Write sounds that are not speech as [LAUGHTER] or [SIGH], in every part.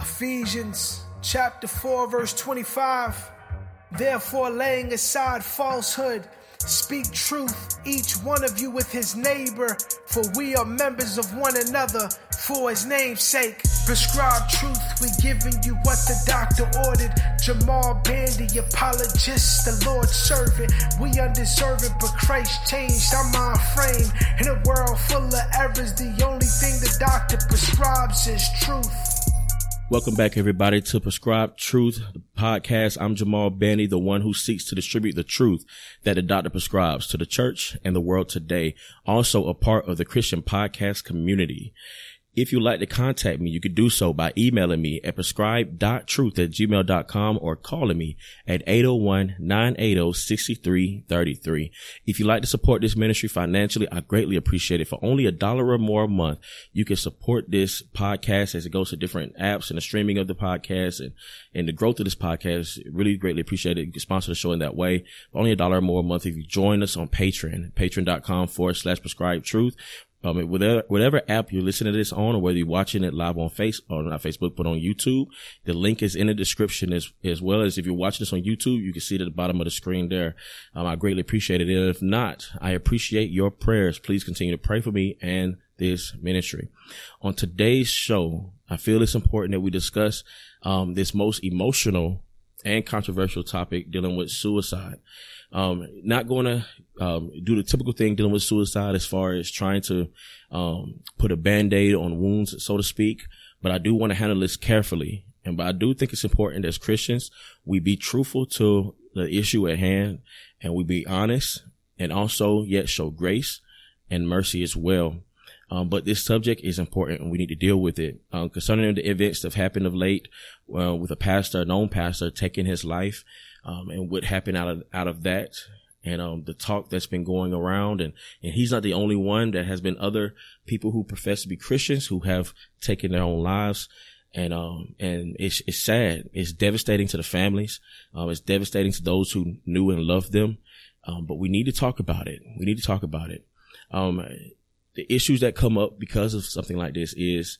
Ephesians chapter 4, verse 25. Therefore, laying aside falsehood, speak truth, each one of you with his neighbor, for we are members of one another for his name's sake. Prescribe truth, we giving you what the doctor ordered. Jamal Bandy, apologist, the Lord's servant. We undeserving, but Christ changed our mind frame. In a world full of errors, the only thing the doctor prescribes is truth. Welcome back, everybody, to Prescribed Truth podcast. I'm Jamal Bandy, the one who seeks to distribute the truth that the doctor prescribes to the church and the world today. Also a part of the Christian podcast community. If you'd like to contact me, you could do so by emailing me at prescribe.truth at gmail.com or calling me at 801-980-6333. If you'd like to support this ministry financially, I greatly appreciate it. For only a dollar or more a month, you can support this podcast as it goes to different apps and the streaming of the podcast and, and the growth of this podcast. Really greatly appreciate it. You can sponsor the show in that way. For only a dollar or more a month if you join us on Patreon, patreon.com forward slash prescribe truth. Um, whatever, whatever app you're listening to this on, or whether you're watching it live on face or not Facebook, but on YouTube, the link is in the description as, as well as if you're watching this on YouTube, you can see it at the bottom of the screen there. Um, I greatly appreciate it. And if not, I appreciate your prayers. Please continue to pray for me and this ministry. On today's show, I feel it's important that we discuss, um, this most emotional and controversial topic dealing with suicide. Um, not going to um, do the typical thing dealing with suicide as far as trying to um, put a band-aid on wounds, so to speak. But I do want to handle this carefully. And but I do think it's important as Christians, we be truthful to the issue at hand and we be honest and also yet show grace and mercy as well. Um, but this subject is important and we need to deal with it. Um, concerning the events that have happened of late, uh, with a pastor, a known pastor taking his life, um, and what happened out of, out of that and, um, the talk that's been going around. And, and he's not the only one. that has been other people who profess to be Christians who have taken their own lives. And, um, and it's, it's sad. It's devastating to the families. Um, it's devastating to those who knew and loved them. Um, but we need to talk about it. We need to talk about it. Um, the issues that come up because of something like this is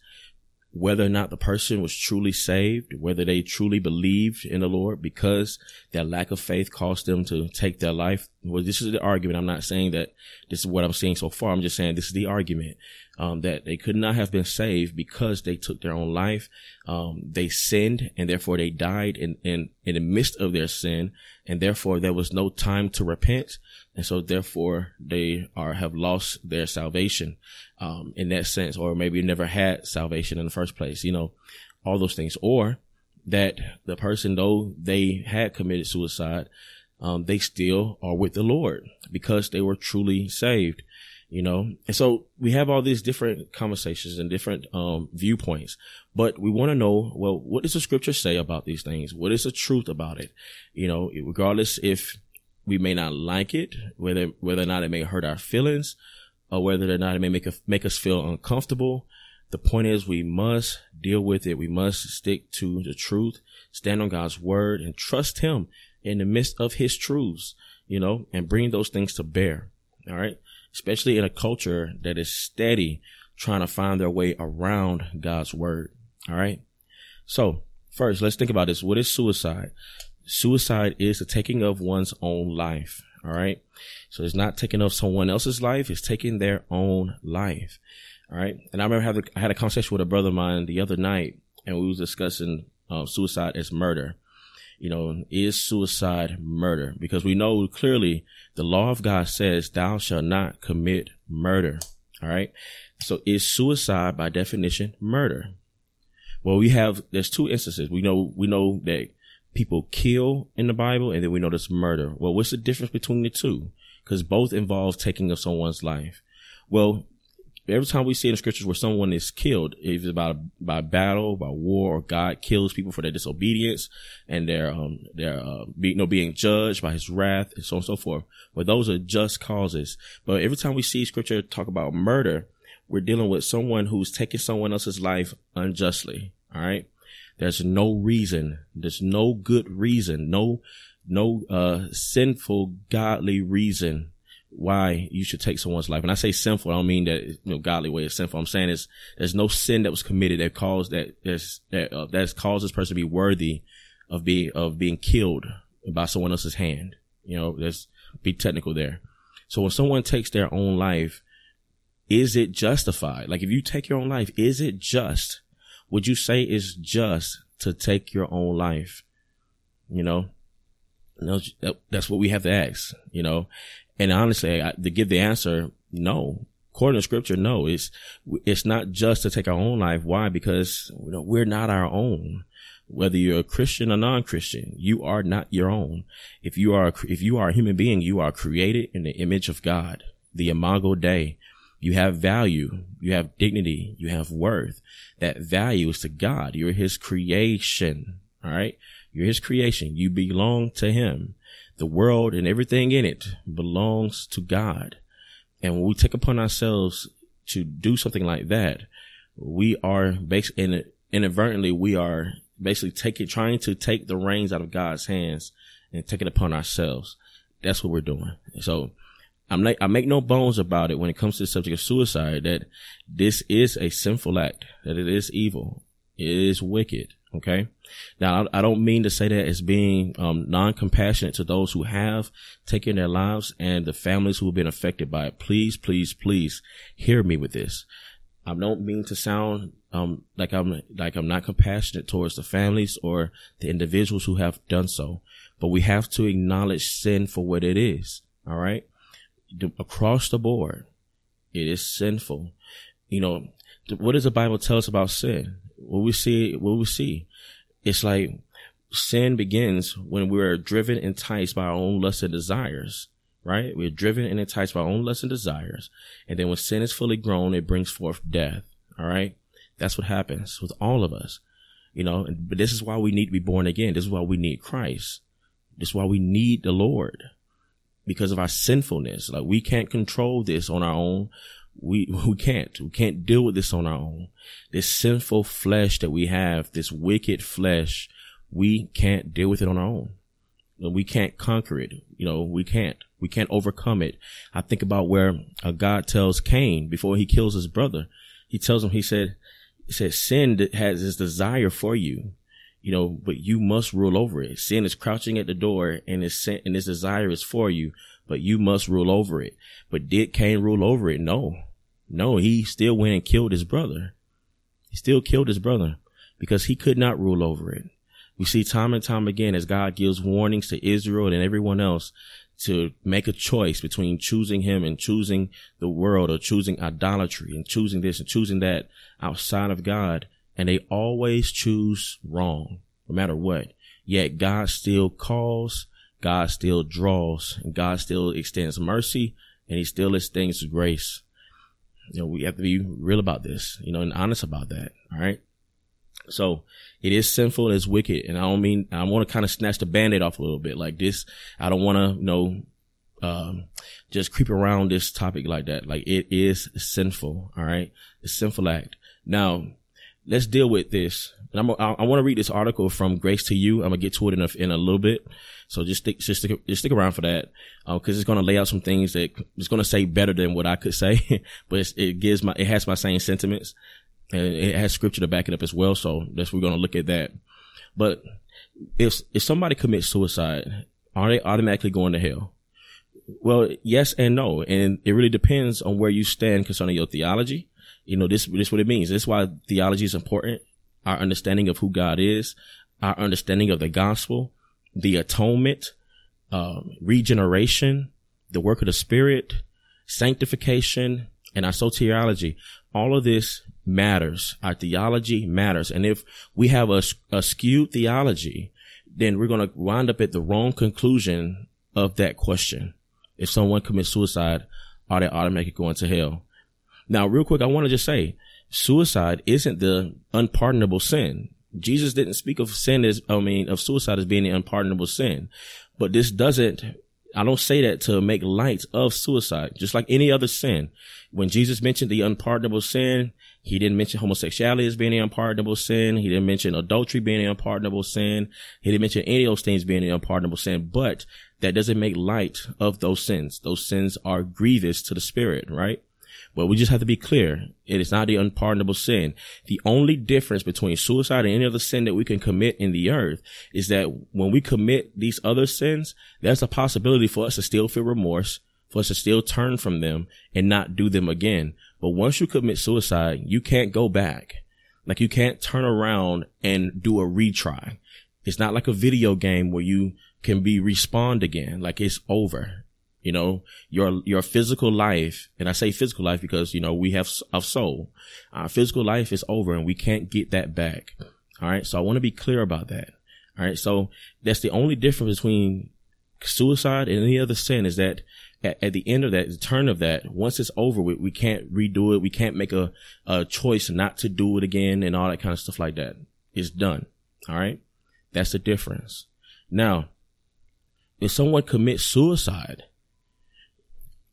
whether or not the person was truly saved, whether they truly believed in the Lord because their lack of faith caused them to take their life. Well, this is the argument. I'm not saying that this is what I'm seeing so far. I'm just saying this is the argument, um, that they could not have been saved because they took their own life. Um, they sinned and therefore they died in, in, in the midst of their sin. And therefore there was no time to repent. And so therefore they are, have lost their salvation, um, in that sense, or maybe never had salvation in the first place, you know, all those things. Or that the person, though they had committed suicide, um, they still are with the Lord because they were truly saved, you know? And so we have all these different conversations and different, um, viewpoints, but we want to know, well, what does the scripture say about these things? What is the truth about it? You know, regardless if, we may not like it, whether whether or not it may hurt our feelings, or whether or not it may make a, make us feel uncomfortable. The point is, we must deal with it. We must stick to the truth, stand on God's word, and trust Him in the midst of His truths. You know, and bring those things to bear. All right, especially in a culture that is steady trying to find their way around God's word. All right. So first, let's think about this. What is suicide? Suicide is the taking of one's own life. All right. So it's not taking of someone else's life. It's taking their own life. All right. And I remember having, I had a conversation with a brother of mine the other night and we was discussing uh, suicide as murder. You know, is suicide murder? Because we know clearly the law of God says thou shalt not commit murder. All right. So is suicide by definition murder? Well, we have, there's two instances. We know, we know that people kill in the Bible, and then we know there's murder. Well, what's the difference between the two? Because both involve taking of someone's life. Well, every time we see in the scriptures where someone is killed, if it's by by battle, by war, or God kills people for their disobedience and their um their uh, be, you know being judged by His wrath and so on and so forth. But those are just causes. But every time we see scripture talk about murder, we're dealing with someone who's taking someone else's life unjustly. All right. There's no reason. There's no good reason. No, no, uh, sinful, godly reason why you should take someone's life. And I say sinful, I don't mean that, you know, godly way is sinful. I'm saying is there's no sin that was committed that caused that, that's, that, uh, that's caused this person to be worthy of being, of being killed by someone else's hand. You know, let's be technical there. So when someone takes their own life, is it justified? Like if you take your own life, is it just? Would you say it's just to take your own life? You know, no, that's what we have to ask, you know, and honestly, I, to give the answer, no, according to scripture, no, it's, it's not just to take our own life. Why? Because you know, we're not our own. Whether you're a Christian or non-Christian, you are not your own. If you are, if you are a human being, you are created in the image of God, the imago Dei. You have value. You have dignity. You have worth. That value is to God. You're his creation. All right. You're his creation. You belong to him. The world and everything in it belongs to God. And when we take upon ourselves to do something like that, we are basically inadvertently, we are basically taking, trying to take the reins out of God's hands and take it upon ourselves. That's what we're doing. So I'm like, I make no bones about it when it comes to the subject of suicide that this is a sinful act, that it is evil. It is wicked. Okay. Now, I don't mean to say that as being um, non-compassionate to those who have taken their lives and the families who have been affected by it. Please, please, please hear me with this. I don't mean to sound um, like I'm like I'm not compassionate towards the families or the individuals who have done so, but we have to acknowledge sin for what it is. All right, across the board, it is sinful. You know, what does the Bible tell us about sin? What we see, what we see, it's like sin begins when we're driven, enticed by our own lust and desires, right? We're driven and enticed by our own lust and desires. And then when sin is fully grown, it brings forth death. All right. That's what happens with all of us, you know, but this is why we need to be born again. This is why we need Christ. This is why we need the Lord because of our sinfulness. Like we can't control this on our own we [LAUGHS] we can't we can't deal with this on our own this sinful flesh that we have this wicked flesh we can't deal with it on our own we can't conquer it you know we can't we can't overcome it i think about where uh, god tells cain before he kills his brother he tells him he said he said sin has this desire for you you know but you must rule over it sin is crouching at the door and its sin and its desire is for you but you must rule over it. But did Cain rule over it? No. No, he still went and killed his brother. He still killed his brother because he could not rule over it. We see time and time again as God gives warnings to Israel and everyone else to make a choice between choosing him and choosing the world or choosing idolatry and choosing this and choosing that outside of God. And they always choose wrong, no matter what. Yet God still calls God still draws and God still extends mercy and he still extends grace. You know, we have to be real about this, you know, and honest about that. All right. So it is sinful, it's wicked. And I don't mean, I want to kind of snatch the band-aid off a little bit like this. I don't want to, you know, um, just creep around this topic like that. Like it is sinful. All right. It's sinful act. Now let's deal with this. And I'm, I, I want to read this article from Grace to You. I'm gonna get to it in a, in a little bit. So just stick, just stick, just stick around for that. Uh, cause it's going to lay out some things that it's going to say better than what I could say, [LAUGHS] but it gives my, it has my same sentiments and it has scripture to back it up as well. So that's, we're going to look at that. But if, if somebody commits suicide, are they automatically going to hell? Well, yes and no. And it really depends on where you stand concerning your theology. You know, this, this is what it means. This is why theology is important. Our understanding of who God is, our understanding of the gospel, the atonement, uh, regeneration, the work of the spirit, sanctification, and our soteriology. All of this matters. Our theology matters. And if we have a, a skewed theology, then we're going to wind up at the wrong conclusion of that question. If someone commits suicide, are they automatically going to hell? Now, real quick, I want to just say suicide isn't the unpardonable sin. Jesus didn't speak of sin as, I mean, of suicide as being an unpardonable sin. But this doesn't, I don't say that to make light of suicide, just like any other sin. When Jesus mentioned the unpardonable sin, he didn't mention homosexuality as being an unpardonable sin. He didn't mention adultery being an unpardonable sin. He didn't mention any of those things being an unpardonable sin. But that doesn't make light of those sins. Those sins are grievous to the spirit, right? But we just have to be clear. It is not the unpardonable sin. The only difference between suicide and any other sin that we can commit in the earth is that when we commit these other sins, there's a possibility for us to still feel remorse, for us to still turn from them and not do them again. But once you commit suicide, you can't go back. Like you can't turn around and do a retry. It's not like a video game where you can be respawned again. Like it's over. You know, your, your physical life, and I say physical life because, you know, we have of soul. Our physical life is over and we can't get that back. All right. So I want to be clear about that. All right. So that's the only difference between suicide and any other sin is that at, at, the end of that, the turn of that, once it's over with, we can't redo it. We can't make a, a choice not to do it again and all that kind of stuff like that. It's done. All right. That's the difference. Now, if someone commits suicide,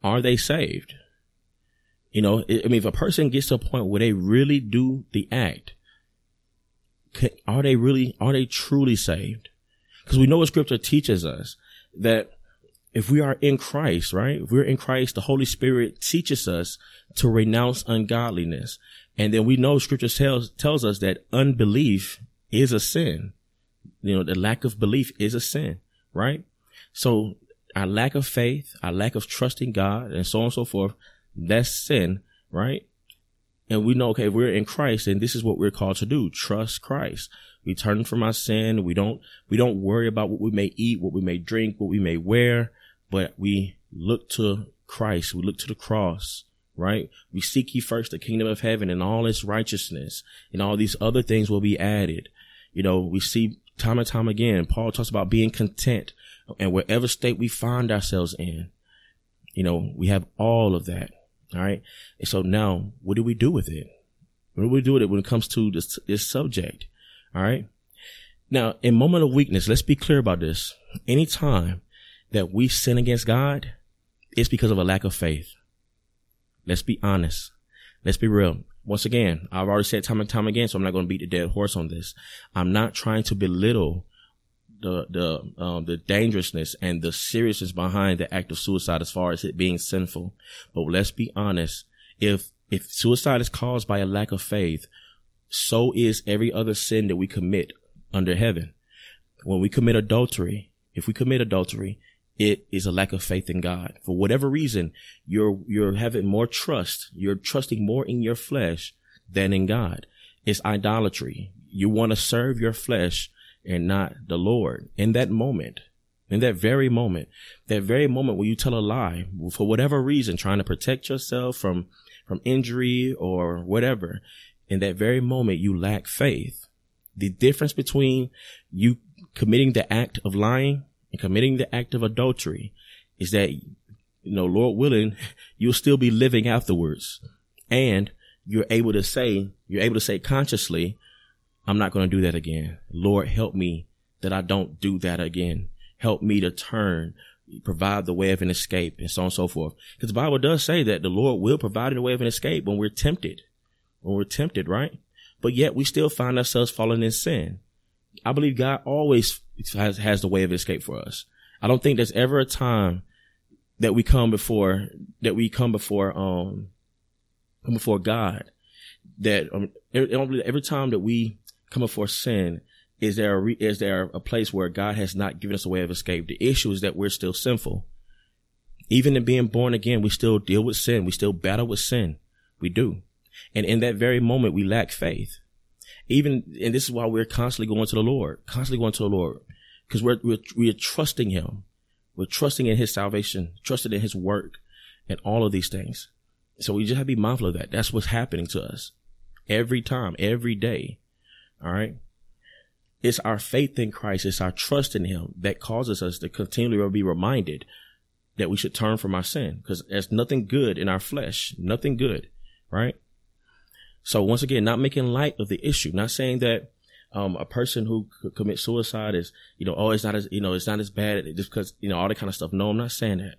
are they saved? You know, I mean, if a person gets to a point where they really do the act, can, are they really, are they truly saved? Because we know what scripture teaches us that if we are in Christ, right? If we're in Christ, the Holy Spirit teaches us to renounce ungodliness. And then we know scripture tells, tells us that unbelief is a sin. You know, the lack of belief is a sin, right? So our lack of faith, our lack of trusting God, and so on and so forth, that's sin, right? And we know, okay, we're in Christ, and this is what we're called to do, trust Christ. We turn from our sin. We don't, we don't worry about what we may eat, what we may drink, what we may wear, but we look to Christ. We look to the cross, right? We seek ye first the kingdom of heaven and all its righteousness and all these other things will be added. You know, we see time and time again, Paul talks about being content and wherever state we find ourselves in, you know, we have all of that. All right. And so now what do we do with it? What do we do with it when it comes to this, this subject? All right. Now, in moment of weakness, let's be clear about this. Anytime that we sin against God, it's because of a lack of faith. Let's be honest. Let's be real. Once again, I've already said time and time again, so I'm not going to beat the dead horse on this. I'm not trying to belittle the the um, the dangerousness and the seriousness behind the act of suicide as far as it being sinful. But let's be honest. If if suicide is caused by a lack of faith, so is every other sin that we commit under heaven. When we commit adultery, if we commit adultery, it is a lack of faith in God. For whatever reason, you're you're having more trust. You're trusting more in your flesh than in God. It's idolatry. You want to serve your flesh and not the Lord in that moment. In that very moment, that very moment where you tell a lie for whatever reason, trying to protect yourself from, from injury or whatever, in that very moment, you lack faith. The difference between you committing the act of lying and committing the act of adultery is that, you know, Lord willing, [LAUGHS] you'll still be living afterwards and you're able to say, you're able to say consciously, I'm not going to do that again. Lord, help me that I don't do that again. Help me to turn, provide the way of an escape and so on and so forth. Because the Bible does say that the Lord will provide a way of an escape when we're tempted, when we're tempted, right? But yet we still find ourselves falling in sin. I believe God always has, has the way of escape for us. I don't think there's ever a time that we come before, that we come before, um, come before God that um, every, every time that we come before sin, is there a re- is there a place where God has not given us a way of escape? The issue is that we're still sinful. Even in being born again, we still deal with sin. We still battle with sin. We do. And in that very moment, we lack faith. Even, and this is why we're constantly going to the Lord, constantly going to the Lord, because we're, we're, we're trusting Him. We're trusting in His salvation, trusting in His work and all of these things. So we just have to be mindful of that. That's what's happening to us every time, every day. All right. It's our faith in Christ. It's our trust in him that causes us to continually be reminded that we should turn from our sin because there's nothing good in our flesh, nothing good. Right. So once again, not making light of the issue, not saying that um, a person who commits suicide is, you know, oh, it's not as, you know, it's not as bad just because, you know, all that kind of stuff. No, I'm not saying that.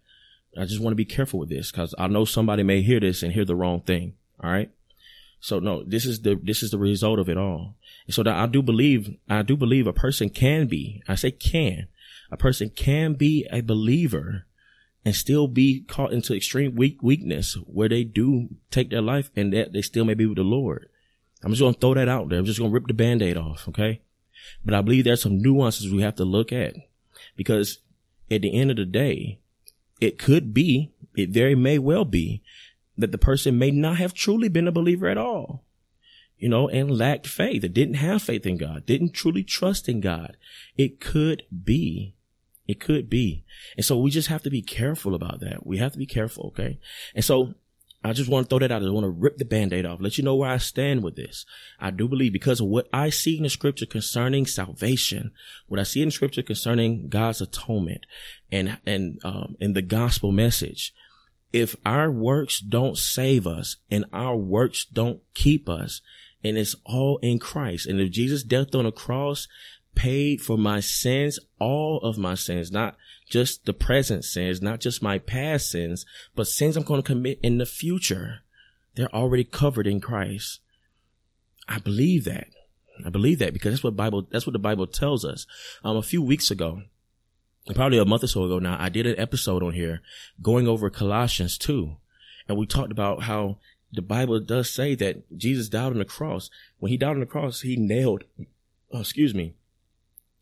I just want to be careful with this because I know somebody may hear this and hear the wrong thing. All right. So no, this is the, this is the result of it all. So that I do believe, I do believe a person can be, I say can, a person can be a believer and still be caught into extreme weak weakness where they do take their life and that they still may be with the Lord. I'm just going to throw that out there. I'm just going to rip the band-aid off. Okay. But I believe there's some nuances we have to look at because at the end of the day, it could be, it very may well be that the person may not have truly been a believer at all, you know, and lacked faith. It didn't have faith in God, didn't truly trust in God. It could be. It could be. And so we just have to be careful about that. We have to be careful. Okay. And so I just want to throw that out. I want to rip the band-aid off, let you know where I stand with this. I do believe because of what I see in the scripture concerning salvation, what I see in scripture concerning God's atonement and, and, um, in the gospel message. If our works don't save us and our works don't keep us and it's all in Christ. And if Jesus' death on the cross paid for my sins, all of my sins, not just the present sins, not just my past sins, but sins I'm going to commit in the future. They're already covered in Christ. I believe that. I believe that because that's what Bible, that's what the Bible tells us. Um, a few weeks ago, probably a month or so ago now, I did an episode on here going over Colossians 2. And we talked about how the Bible does say that Jesus died on the cross. When he died on the cross, he nailed, oh, excuse me,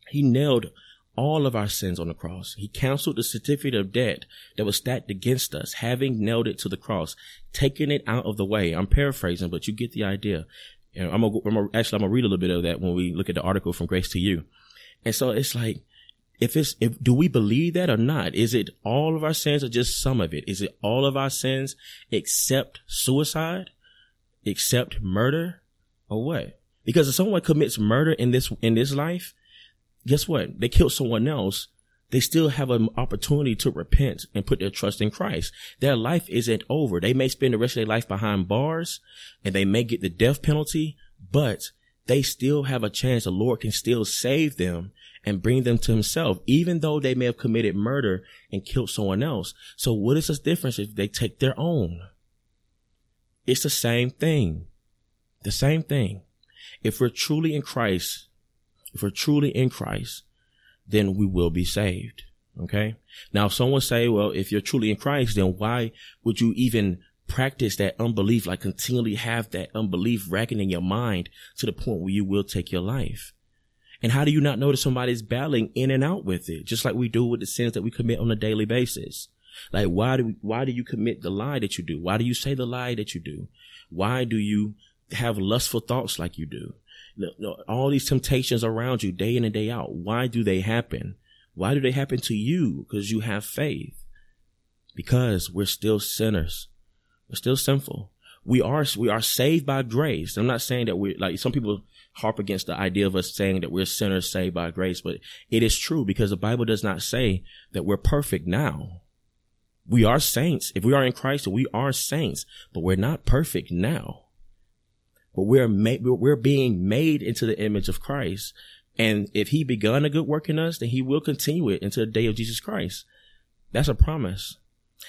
he nailed all of our sins on the cross. He canceled the certificate of debt that was stacked against us, having nailed it to the cross, taking it out of the way. I'm paraphrasing, but you get the idea. And I'm gonna, I'm gonna actually, I'm gonna read a little bit of that when we look at the article from Grace to You. And so it's like, if it's, if, do we believe that or not? Is it all of our sins or just some of it? Is it all of our sins except suicide, except murder or what? Because if someone commits murder in this, in this life, guess what? They killed someone else. They still have an opportunity to repent and put their trust in Christ. Their life isn't over. They may spend the rest of their life behind bars and they may get the death penalty, but they still have a chance. The Lord can still save them and bring them to himself, even though they may have committed murder and killed someone else. So what is the difference if they take their own? It's the same thing. The same thing. If we're truly in Christ, if we're truly in Christ, then we will be saved. Okay. Now, if someone say, well, if you're truly in Christ, then why would you even practice that unbelief, like continually have that unbelief racking in your mind to the point where you will take your life? And how do you not notice somebody's battling in and out with it? Just like we do with the sins that we commit on a daily basis. Like, why do, why do you commit the lie that you do? Why do you say the lie that you do? Why do you have lustful thoughts like you do? all these temptations around you day in and day out. Why do they happen? Why do they happen to you? Because you have faith. Because we're still sinners. We're still sinful. We are, we are saved by grace. I'm not saying that we're like some people harp against the idea of us saying that we're sinners saved by grace, but it is true because the Bible does not say that we're perfect now. We are saints. If we are in Christ, we are saints, but we're not perfect now but we're made, we're being made into the image of Christ. And if he begun a good work in us, then he will continue it until the day of Jesus Christ. That's a promise.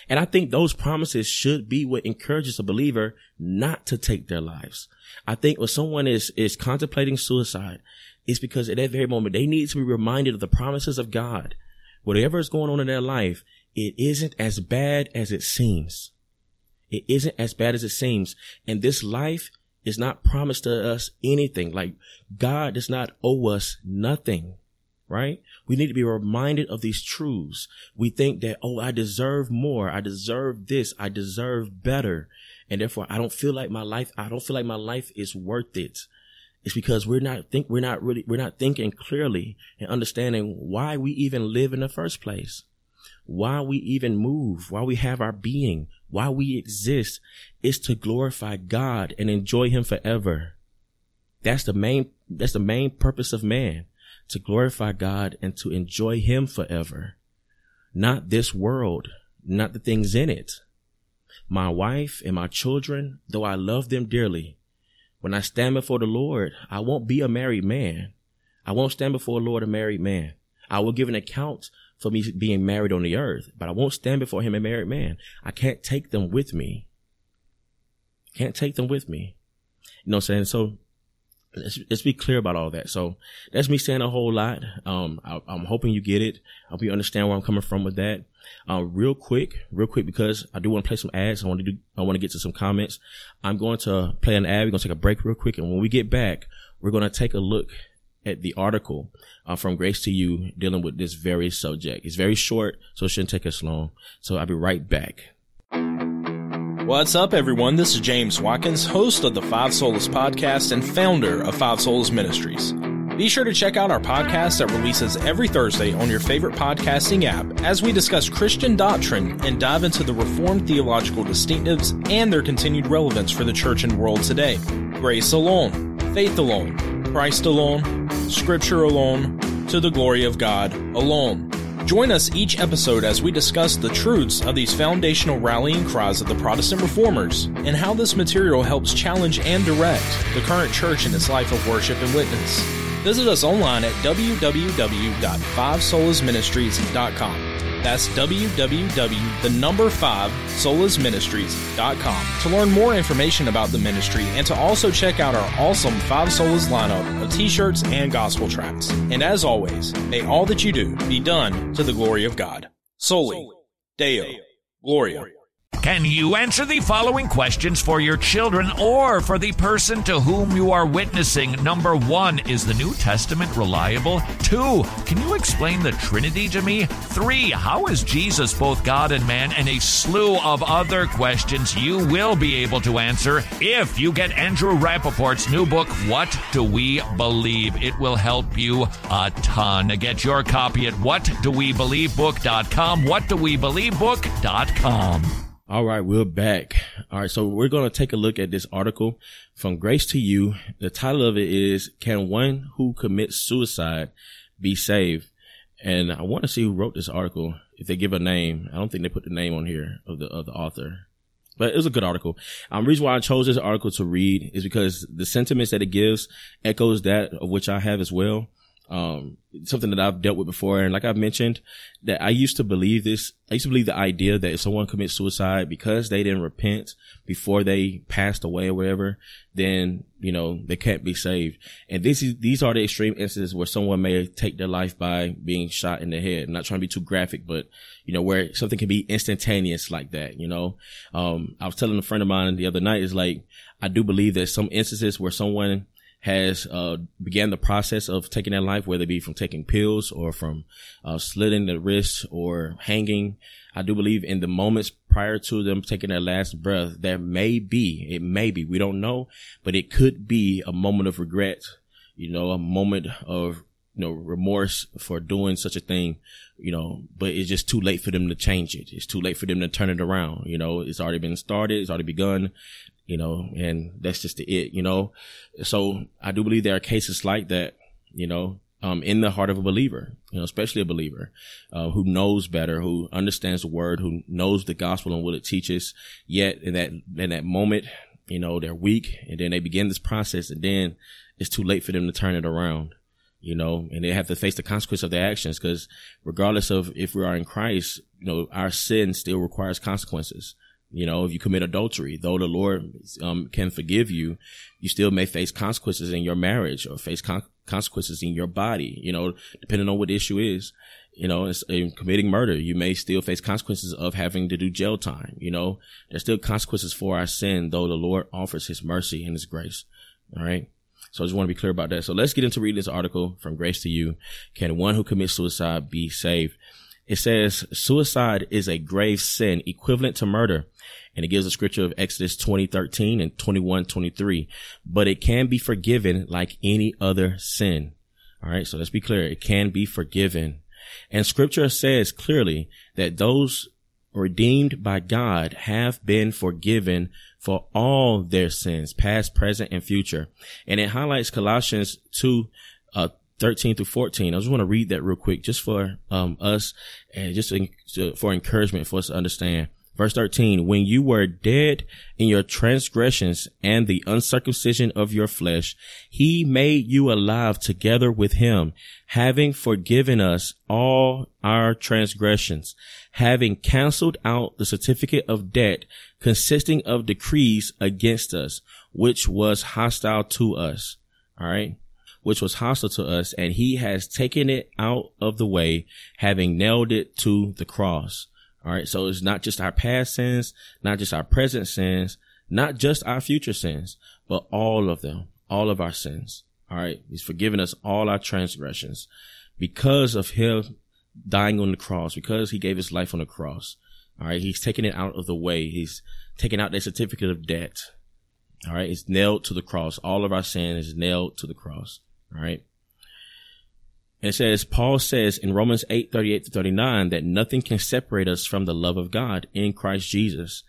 And I think those promises should be what encourages a believer not to take their lives. I think when someone is, is contemplating suicide, it's because at that very moment, they need to be reminded of the promises of God. Whatever is going on in their life, it isn't as bad as it seems. It isn't as bad as it seems. And this life is not promised to us anything. Like God does not owe us nothing, right? We need to be reminded of these truths. We think that, oh, I deserve more. I deserve this. I deserve better. And therefore I don't feel like my life, I don't feel like my life is worth it. It's because we're not think, we're not really, we're not thinking clearly and understanding why we even live in the first place why we even move, why we have our being, why we exist is to glorify God and enjoy him forever. That's the main, that's the main purpose of man, to glorify God and to enjoy him forever. Not this world, not the things in it. My wife and my children, though I love them dearly, when I stand before the Lord, I won't be a married man. I won't stand before the Lord a married man. I will give an account for me being married on the earth, but I won't stand before him a married man. I can't take them with me. Can't take them with me. You know what I'm saying? So let's, let's be clear about all that. So that's me saying a whole lot. Um, I, am hoping you get it. I hope you understand where I'm coming from with that. Uh, real quick, real quick, because I do want to play some ads. I want to do, I want to get to some comments. I'm going to play an ad. We're going to take a break real quick. And when we get back, we're going to take a look at the article uh, from Grace to You dealing with this very subject. It's very short, so it shouldn't take us long. So I'll be right back. What's up, everyone? This is James Watkins, host of the Five Solas podcast and founder of Five Solas Ministries. Be sure to check out our podcast that releases every Thursday on your favorite podcasting app as we discuss Christian doctrine and dive into the Reformed theological distinctives and their continued relevance for the church and world today. Grace alone, faith alone, Christ alone, Scripture alone, to the glory of God alone. Join us each episode as we discuss the truths of these foundational rallying cries of the Protestant reformers and how this material helps challenge and direct the current church in its life of worship and witness. Visit us online at www.fivesolasministries.com. That's www, the number 5, solasministries.com to learn more information about the ministry and to also check out our awesome Five Solas lineup of t-shirts and gospel tracts. And as always, may all that you do be done to the glory of God. Soli, Deo, Gloria. Can you answer the following questions for your children or for the person to whom you are witnessing? Number one, is the New Testament reliable? Two, can you explain the Trinity to me? Three, how is Jesus both God and man? And a slew of other questions you will be able to answer if you get Andrew Rappaport's new book, What Do We Believe? It will help you a ton. Get your copy at whatdowebelievebook.com, whatdowebelievebook.com. All right, we're back. All right, so we're going to take a look at this article from Grace to You. The title of it is Can One Who Commits Suicide Be Saved? And I want to see who wrote this article. If they give a name, I don't think they put the name on here of the of the author. But it was a good article. Um, reason why I chose this article to read is because the sentiments that it gives echoes that of which I have as well um, something that I've dealt with before. And like I've mentioned, that I used to believe this. I used to believe the idea that if someone commits suicide because they didn't repent before they passed away or whatever, then, you know, they can't be saved. And this is, these are the extreme instances where someone may take their life by being shot in the head. I'm not trying to be too graphic, but, you know, where something can be instantaneous like that, you know? Um, I was telling a friend of mine the other night is like, I do believe there's some instances where someone has uh, began the process of taking their life, whether it be from taking pills or from uh, slitting the wrists or hanging. I do believe in the moments prior to them taking their last breath, there may be, it may be, we don't know, but it could be a moment of regret, you know, a moment of, you know, remorse for doing such a thing, you know, but it's just too late for them to change it. It's too late for them to turn it around. You know, it's already been started. It's already begun you know, and that's just it, you know. So I do believe there are cases like that, you know, um, in the heart of a believer, you know, especially a believer, uh, who knows better, who understands the word, who knows the gospel and what it teaches. Yet in that, in that moment, you know, they're weak and then they begin this process and then it's too late for them to turn it around, you know, and they have to face the consequence of their actions because regardless of if we are in Christ, you know, our sin still requires consequences. You know, if you commit adultery, though the Lord um, can forgive you, you still may face consequences in your marriage or face con- consequences in your body. You know, depending on what the issue is. You know, in committing murder, you may still face consequences of having to do jail time. You know, there's still consequences for our sin, though the Lord offers His mercy and His grace. All right. So I just want to be clear about that. So let's get into reading this article from Grace to You. Can one who commits suicide be saved? It says suicide is a grave sin equivalent to murder and it gives a scripture of Exodus 20, 13 and 21, 23. But it can be forgiven like any other sin. All right. So let's be clear. It can be forgiven. And scripture says clearly that those redeemed by God have been forgiven for all their sins, past, present, and future. And it highlights Colossians 2, uh, 13 through 14. I just want to read that real quick just for um, us and just for encouragement for us to understand. Verse 13, when you were dead in your transgressions and the uncircumcision of your flesh, he made you alive together with him, having forgiven us all our transgressions, having canceled out the certificate of debt consisting of decrees against us, which was hostile to us. All right. Which was hostile to us and he has taken it out of the way, having nailed it to the cross. All right. So it's not just our past sins, not just our present sins, not just our future sins, but all of them, all of our sins. All right. He's forgiven us all our transgressions because of him dying on the cross, because he gave his life on the cross. All right. He's taken it out of the way. He's taken out that certificate of debt. All right. It's nailed to the cross. All of our sin is nailed to the cross. Right. It says, Paul says in Romans 8, 38 to 39 that nothing can separate us from the love of God in Christ Jesus.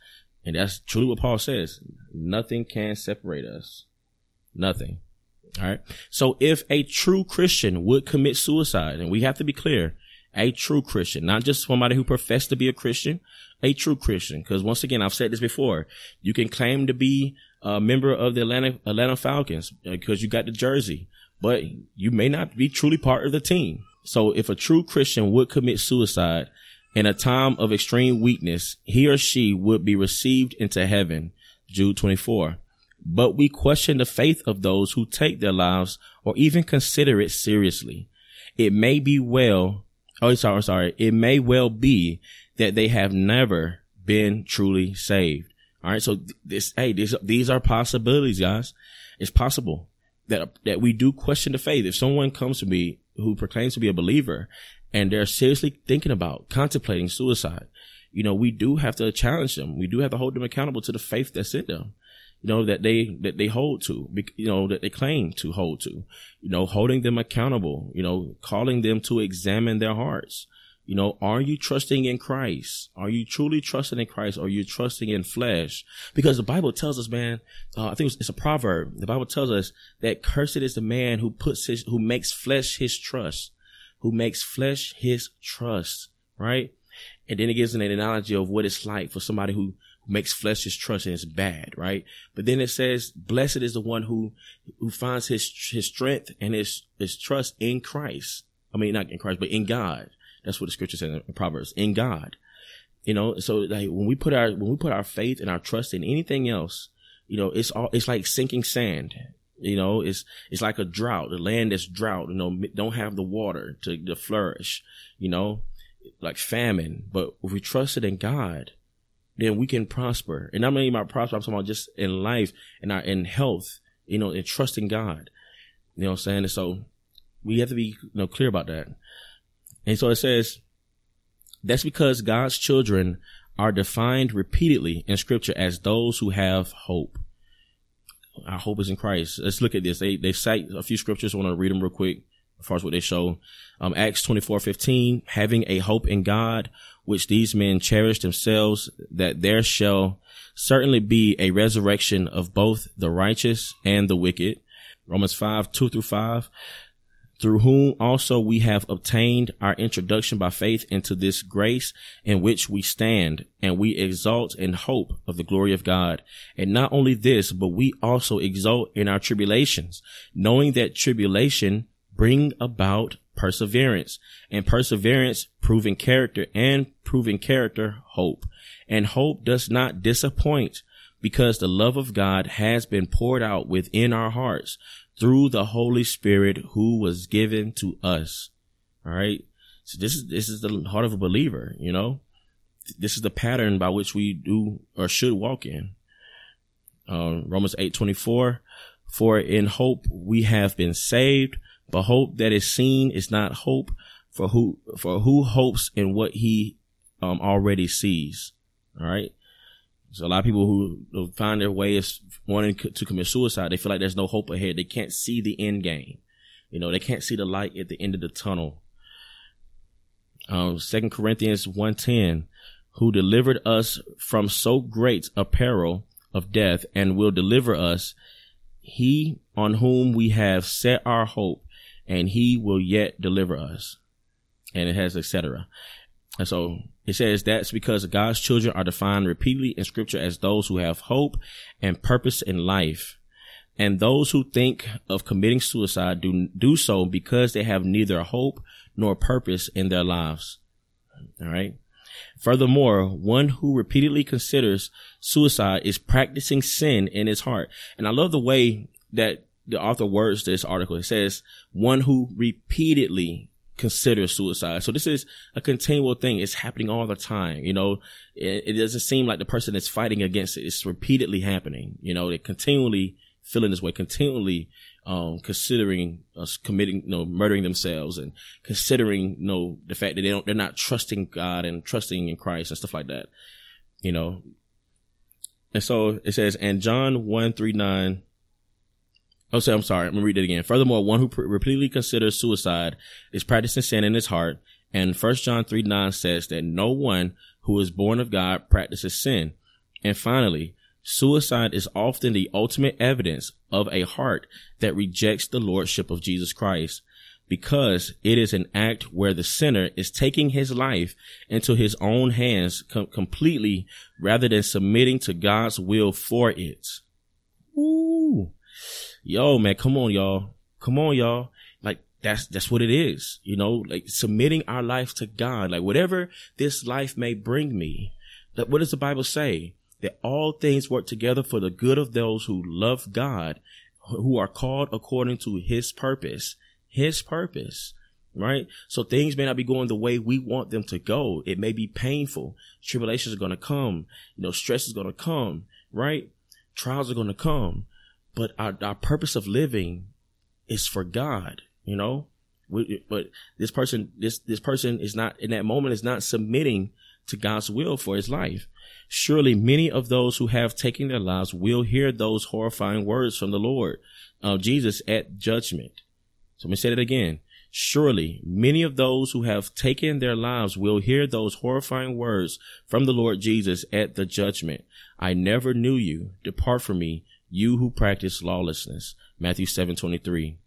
And that's truly what Paul says. Nothing can separate us. Nothing. All right. So if a true Christian would commit suicide, and we have to be clear, a true Christian, not just somebody who professed to be a Christian, a true Christian. Cause once again, I've said this before. You can claim to be a member of the Atlanta, Atlanta Falcons because uh, you got the jersey, but you may not be truly part of the team. So if a true Christian would commit suicide in a time of extreme weakness, he or she would be received into heaven. Jude 24 but we question the faith of those who take their lives or even consider it seriously. It may be well, oh, sorry, sorry. It may well be that they have never been truly saved. All right. So this, hey, these, these are possibilities, guys. It's possible that, that we do question the faith. If someone comes to me who proclaims to be a believer and they're seriously thinking about contemplating suicide, you know, we do have to challenge them. We do have to hold them accountable to the faith that's in them you know, that they, that they hold to, you know, that they claim to hold to, you know, holding them accountable, you know, calling them to examine their hearts. You know, are you trusting in Christ? Are you truly trusting in Christ? Or are you trusting in flesh? Because the Bible tells us, man, uh, I think it's, it's a proverb. The Bible tells us that cursed is the man who puts his, who makes flesh his trust, who makes flesh his trust, right? And then it gives an analogy of what it's like for somebody who makes flesh his trust and it's bad, right? But then it says, blessed is the one who, who finds his, his strength and his, his trust in Christ. I mean, not in Christ, but in God. That's what the scripture says in Proverbs, in God. You know, so like when we put our, when we put our faith and our trust in anything else, you know, it's all, it's like sinking sand. You know, it's, it's like a drought, the land that's drought, you know, don't have the water to, to flourish, you know, like famine. But if we trusted in God, then we can prosper. And I'm not even about prosper, I'm talking about just in life and our in health, you know, and trusting God. You know what I'm saying? So we have to be you know clear about that. And so it says that's because God's children are defined repeatedly in scripture as those who have hope. Our hope is in Christ. Let's look at this. They they cite a few scriptures. I want to read them real quick as far as what they show. Um, Acts 24, 15, having a hope in God, which these men cherish themselves, that there shall certainly be a resurrection of both the righteous and the wicked. Romans 5, 2 through 5, through whom also we have obtained our introduction by faith into this grace in which we stand, and we exalt in hope of the glory of God. And not only this, but we also exult in our tribulations, knowing that tribulation bring about perseverance and perseverance proving character and proving character hope and hope does not disappoint because the love of God has been poured out within our hearts through the Holy Spirit who was given to us. All right. So this is, this is the heart of a believer, you know, this is the pattern by which we do or should walk in. Uh, Romans 8, 24, for in hope we have been saved but hope that is seen is not hope for who, for who hopes in what he, um, already sees. All right. So a lot of people who find their way is wanting to commit suicide. They feel like there's no hope ahead. They can't see the end game. You know, they can't see the light at the end of the tunnel. Um, Second Corinthians 110, who delivered us from so great a peril of death and will deliver us, he on whom we have set our hope and he will yet deliver us. And it has etc. And so it says that's because God's children are defined repeatedly in scripture as those who have hope and purpose in life. And those who think of committing suicide do, do so because they have neither hope nor purpose in their lives. All right. Furthermore, one who repeatedly considers suicide is practicing sin in his heart. And I love the way that the author words this article. It says one who repeatedly considers suicide. So this is a continual thing. It's happening all the time. You know, it, it doesn't seem like the person is fighting against it. It's repeatedly happening. You know, they're continually feeling this way, continually um, considering us committing, you know, murdering themselves and considering, you know, the fact that they don't, they're not trusting God and trusting in Christ and stuff like that. You know, and so it says, and John 1 3 9. Oh, so I'm sorry. I'm gonna read it again. Furthermore, one who repeatedly considers suicide is practicing sin in his heart. And First John 3 9 says that no one who is born of God practices sin. And finally, suicide is often the ultimate evidence of a heart that rejects the lordship of Jesus Christ because it is an act where the sinner is taking his life into his own hands com- completely rather than submitting to God's will for it. Ooh. Yo, man, come on, y'all. Come on, y'all. Like, that's, that's what it is. You know, like submitting our life to God. Like, whatever this life may bring me. That, what does the Bible say? That all things work together for the good of those who love God, who are called according to his purpose his purpose, right? So things may not be going the way we want them to go. It may be painful. Tribulations are going to come. You know, stress is going to come, right? Trials are going to come, but our, our purpose of living is for God, you know? We, but this person, this, this person is not in that moment is not submitting to God's will for his life. Surely many of those who have taken their lives will hear those horrifying words from the Lord, uh, Jesus at judgment. So let me say that again. Surely many of those who have taken their lives will hear those horrifying words from the Lord Jesus at the judgment. I never knew you. Depart from me, you who practice lawlessness. Matthew 7:23.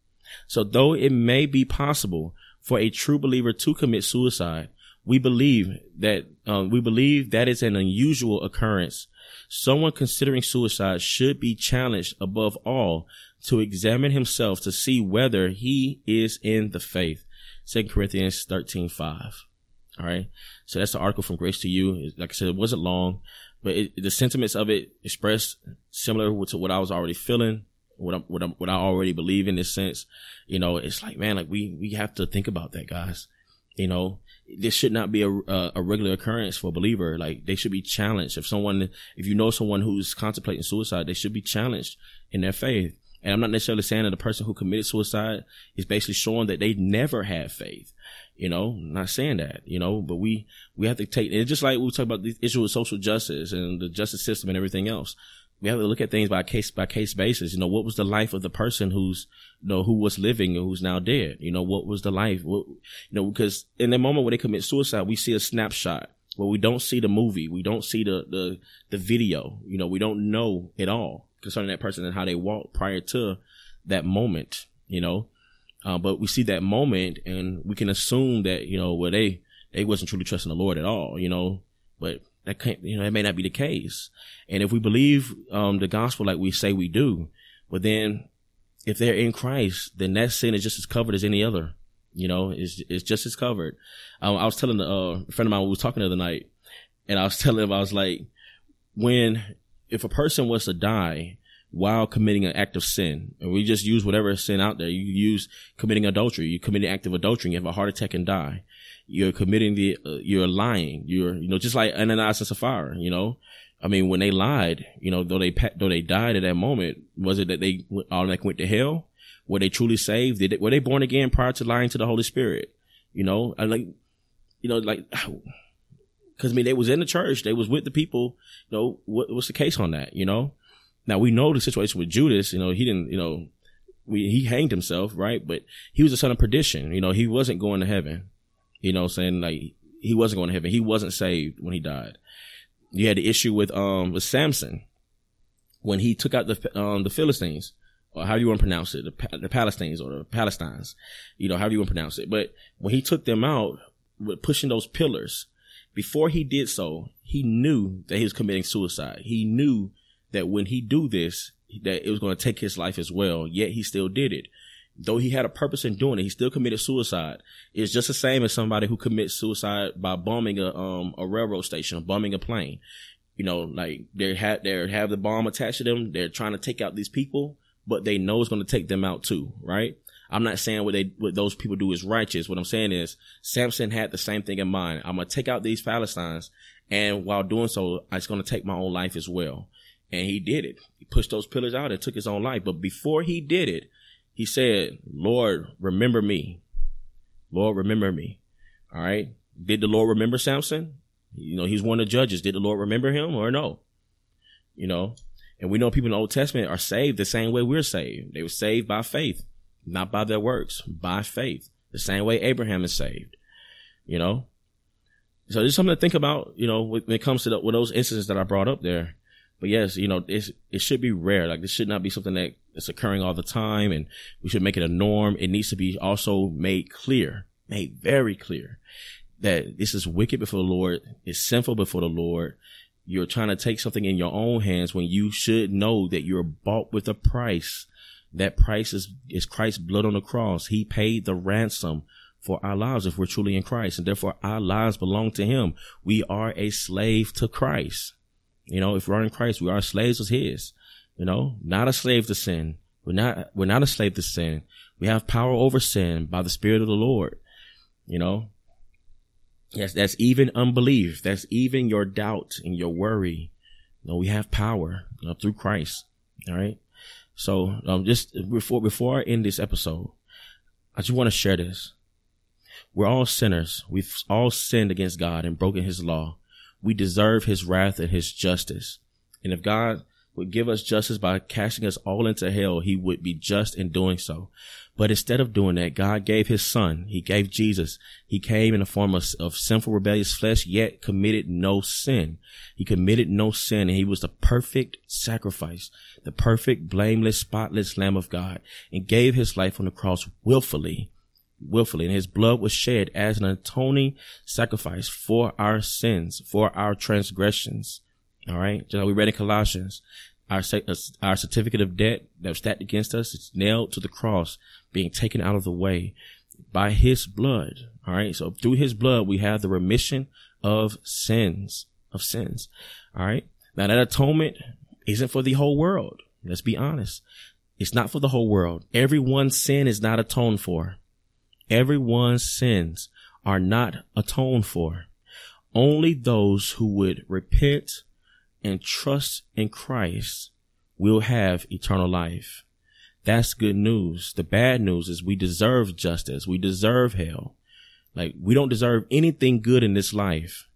So though it may be possible for a true believer to commit suicide, we believe that um, we believe that is an unusual occurrence. Someone considering suicide should be challenged above all to examine himself to see whether he is in the faith. Second Corinthians 13, 5. All right. So that's the article from Grace to You. Like I said, it wasn't long, but it, the sentiments of it expressed similar to what I was already feeling, what I, what, I, what I already believe in this sense. You know, it's like, man, like we, we have to think about that, guys. You know, this should not be a, a, regular occurrence for a believer. Like they should be challenged. If someone, if you know someone who's contemplating suicide, they should be challenged in their faith. And I'm not necessarily saying that the person who committed suicide is basically showing that they never had faith. You know, I'm not saying that, you know, but we, we have to take, it's just like we talk about the issue of social justice and the justice system and everything else. We have to look at things by case by case basis. You know, what was the life of the person who's, you know, who was living and who's now dead? You know, what was the life? What, you know, because in the moment when they commit suicide, we see a snapshot where we don't see the movie. We don't see the, the, the video. You know, we don't know at all concerning that person and how they walked prior to that moment, you know. Uh, but we see that moment and we can assume that, you know, well, they, they wasn't truly trusting the Lord at all, you know, but that can't, you know, that may not be the case. And if we believe, um, the gospel like we say we do, but then if they're in Christ, then that sin is just as covered as any other, you know, it's, it's just as covered. Um, I was telling uh, a friend of mine, we was talking the other night and I was [LAUGHS] telling him, I was like, when if a person was to die while committing an act of sin, and we just use whatever sin out there, you use committing adultery, you commit an act of adultery, you have a heart attack and die. You're committing the, uh, you're lying. You're, you know, just like Ananias and Sapphira, you know, I mean, when they lied, you know, though they, though they died at that moment, was it that they automatically went to hell? Were they truly saved? Did they, were they born again prior to lying to the Holy Spirit? You know, I like, you know, like, [SIGHS] Cause I mean, they was in the church. They was with the people. You know, what, what's the case on that? You know, now we know the situation with Judas. You know, he didn't. You know, we he hanged himself, right? But he was a son of perdition. You know, he wasn't going to heaven. You know, saying like he wasn't going to heaven. He wasn't saved when he died. You had the issue with um with Samson when he took out the um the Philistines or how do you want to pronounce it, the, the Palestines or the Palestines, you know, how you want to pronounce it? But when he took them out with pushing those pillars, before he did so, he knew that he was committing suicide. He knew that when he do this, that it was going to take his life as well. Yet he still did it. Though he had a purpose in doing it, he still committed suicide. It's just the same as somebody who commits suicide by bombing a um a railroad station, bombing a plane. You know, like they have they have the bomb attached to them. They're trying to take out these people, but they know it's going to take them out too, right? I'm not saying what they what those people do is righteous. What I'm saying is Samson had the same thing in mind. I'm gonna take out these Philistines, and while doing so, it's gonna take my own life as well. And he did it. He pushed those pillars out and took his own life. But before he did it, he said, "Lord, remember me. Lord, remember me." All right. Did the Lord remember Samson? You know, he's one of the judges. Did the Lord remember him or no? You know, and we know people in the Old Testament are saved the same way we're saved. They were saved by faith not by their works, by faith. The same way Abraham is saved, you know? So there's something to think about, you know, when it comes to the, with those instances that I brought up there. But yes, you know, it should be rare. Like this should not be something that is occurring all the time and we should make it a norm. It needs to be also made clear, made very clear that this is wicked before the Lord. It's sinful before the Lord. You're trying to take something in your own hands when you should know that you're bought with a price that price is, is Christ's blood on the cross. He paid the ransom for our lives if we're truly in Christ. And therefore our lives belong to him. We are a slave to Christ. You know, if we're in Christ, we are slaves of his, you know, not a slave to sin. We're not, we're not a slave to sin. We have power over sin by the spirit of the Lord, you know. Yes, that's even unbelief. That's even your doubt and your worry. You know, we have power you know, through Christ. All right. So, um, just before, before I end this episode, I just want to share this. We're all sinners. We've all sinned against God and broken his law. We deserve his wrath and his justice. And if God would give us justice by casting us all into hell, he would be just in doing so. But instead of doing that, God gave his son. He gave Jesus. He came in the form of, of sinful, rebellious flesh, yet committed no sin. He committed no sin and he was the perfect sacrifice, the perfect, blameless, spotless lamb of God and gave his life on the cross willfully, willfully. And his blood was shed as an atoning sacrifice for our sins, for our transgressions. All right. Just like we read in Colossians, our, uh, our certificate of debt that was stacked against us, it's nailed to the cross, being taken out of the way by his blood. All right. So through his blood, we have the remission of sins, of sins. All right. Now that atonement isn't for the whole world. Let's be honest. It's not for the whole world. Everyone's sin is not atoned for. Everyone's sins are not atoned for. Only those who would repent and trust in Christ will have eternal life. That's good news. The bad news is we deserve justice. We deserve hell. Like we don't deserve anything good in this life.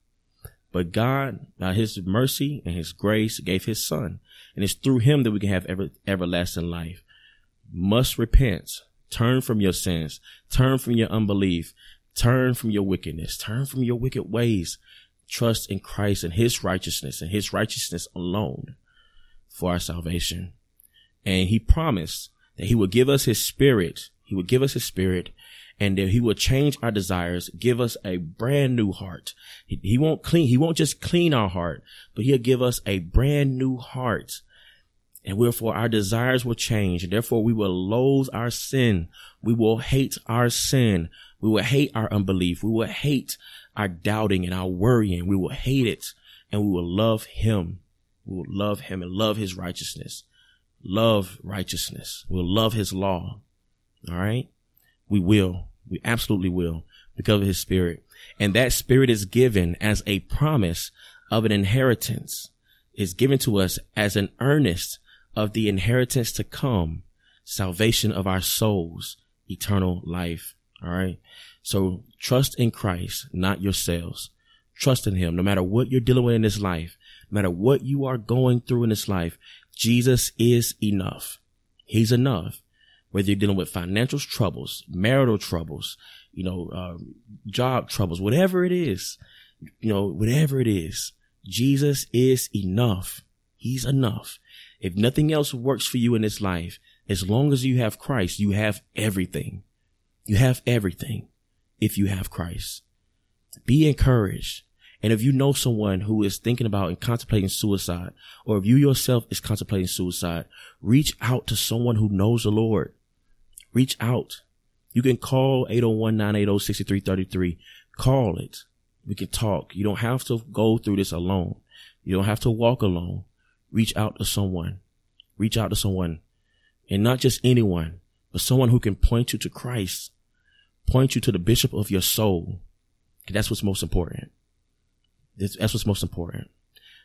But God, by his mercy and his grace, gave his son. And it's through him that we can have ever, everlasting life. Must repent. Turn from your sins. Turn from your unbelief. Turn from your wickedness. Turn from your wicked ways trust in Christ and his righteousness and his righteousness alone for our salvation. And he promised that he would give us his spirit. He would give us his spirit and that he will change our desires, give us a brand new heart. He, he won't clean, he won't just clean our heart, but he'll give us a brand new heart. And therefore our desires will change. And therefore we will loathe our sin. We will hate our sin. We will hate our unbelief. We will hate our doubting and our worrying. We will hate it and we will love him. We will love him and love his righteousness. Love righteousness. We'll love his law. All right. We will. We absolutely will because of his spirit. And that spirit is given as a promise of an inheritance is given to us as an earnest of the inheritance to come, salvation of our souls, eternal life. All right. So trust in Christ, not yourselves. Trust in him. No matter what you're dealing with in this life, no matter what you are going through in this life, Jesus is enough. He's enough. Whether you're dealing with financial troubles, marital troubles, you know, uh, job troubles, whatever it is, you know, whatever it is, Jesus is enough. He's enough. If nothing else works for you in this life, as long as you have Christ, you have everything. You have everything if you have Christ. Be encouraged. And if you know someone who is thinking about and contemplating suicide, or if you yourself is contemplating suicide, reach out to someone who knows the Lord. Reach out. You can call 801-980-6333. Call it. We can talk. You don't have to go through this alone. You don't have to walk alone. Reach out to someone. Reach out to someone. and not just anyone, but someone who can point you to Christ, point you to the bishop of your soul. That's what's most important. That's what's most important.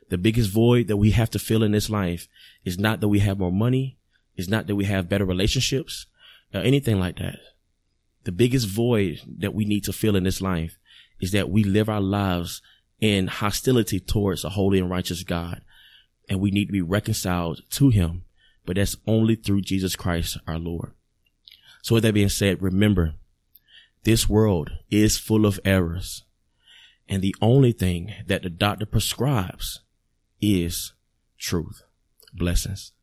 The biggest void that we have to fill in this life is not that we have more money, is not that we have better relationships, or anything like that. The biggest void that we need to fill in this life is that we live our lives in hostility towards a holy and righteous God. And we need to be reconciled to him, but that's only through Jesus Christ our Lord. So with that being said, remember, this world is full of errors. And the only thing that the doctor prescribes is truth. Blessings.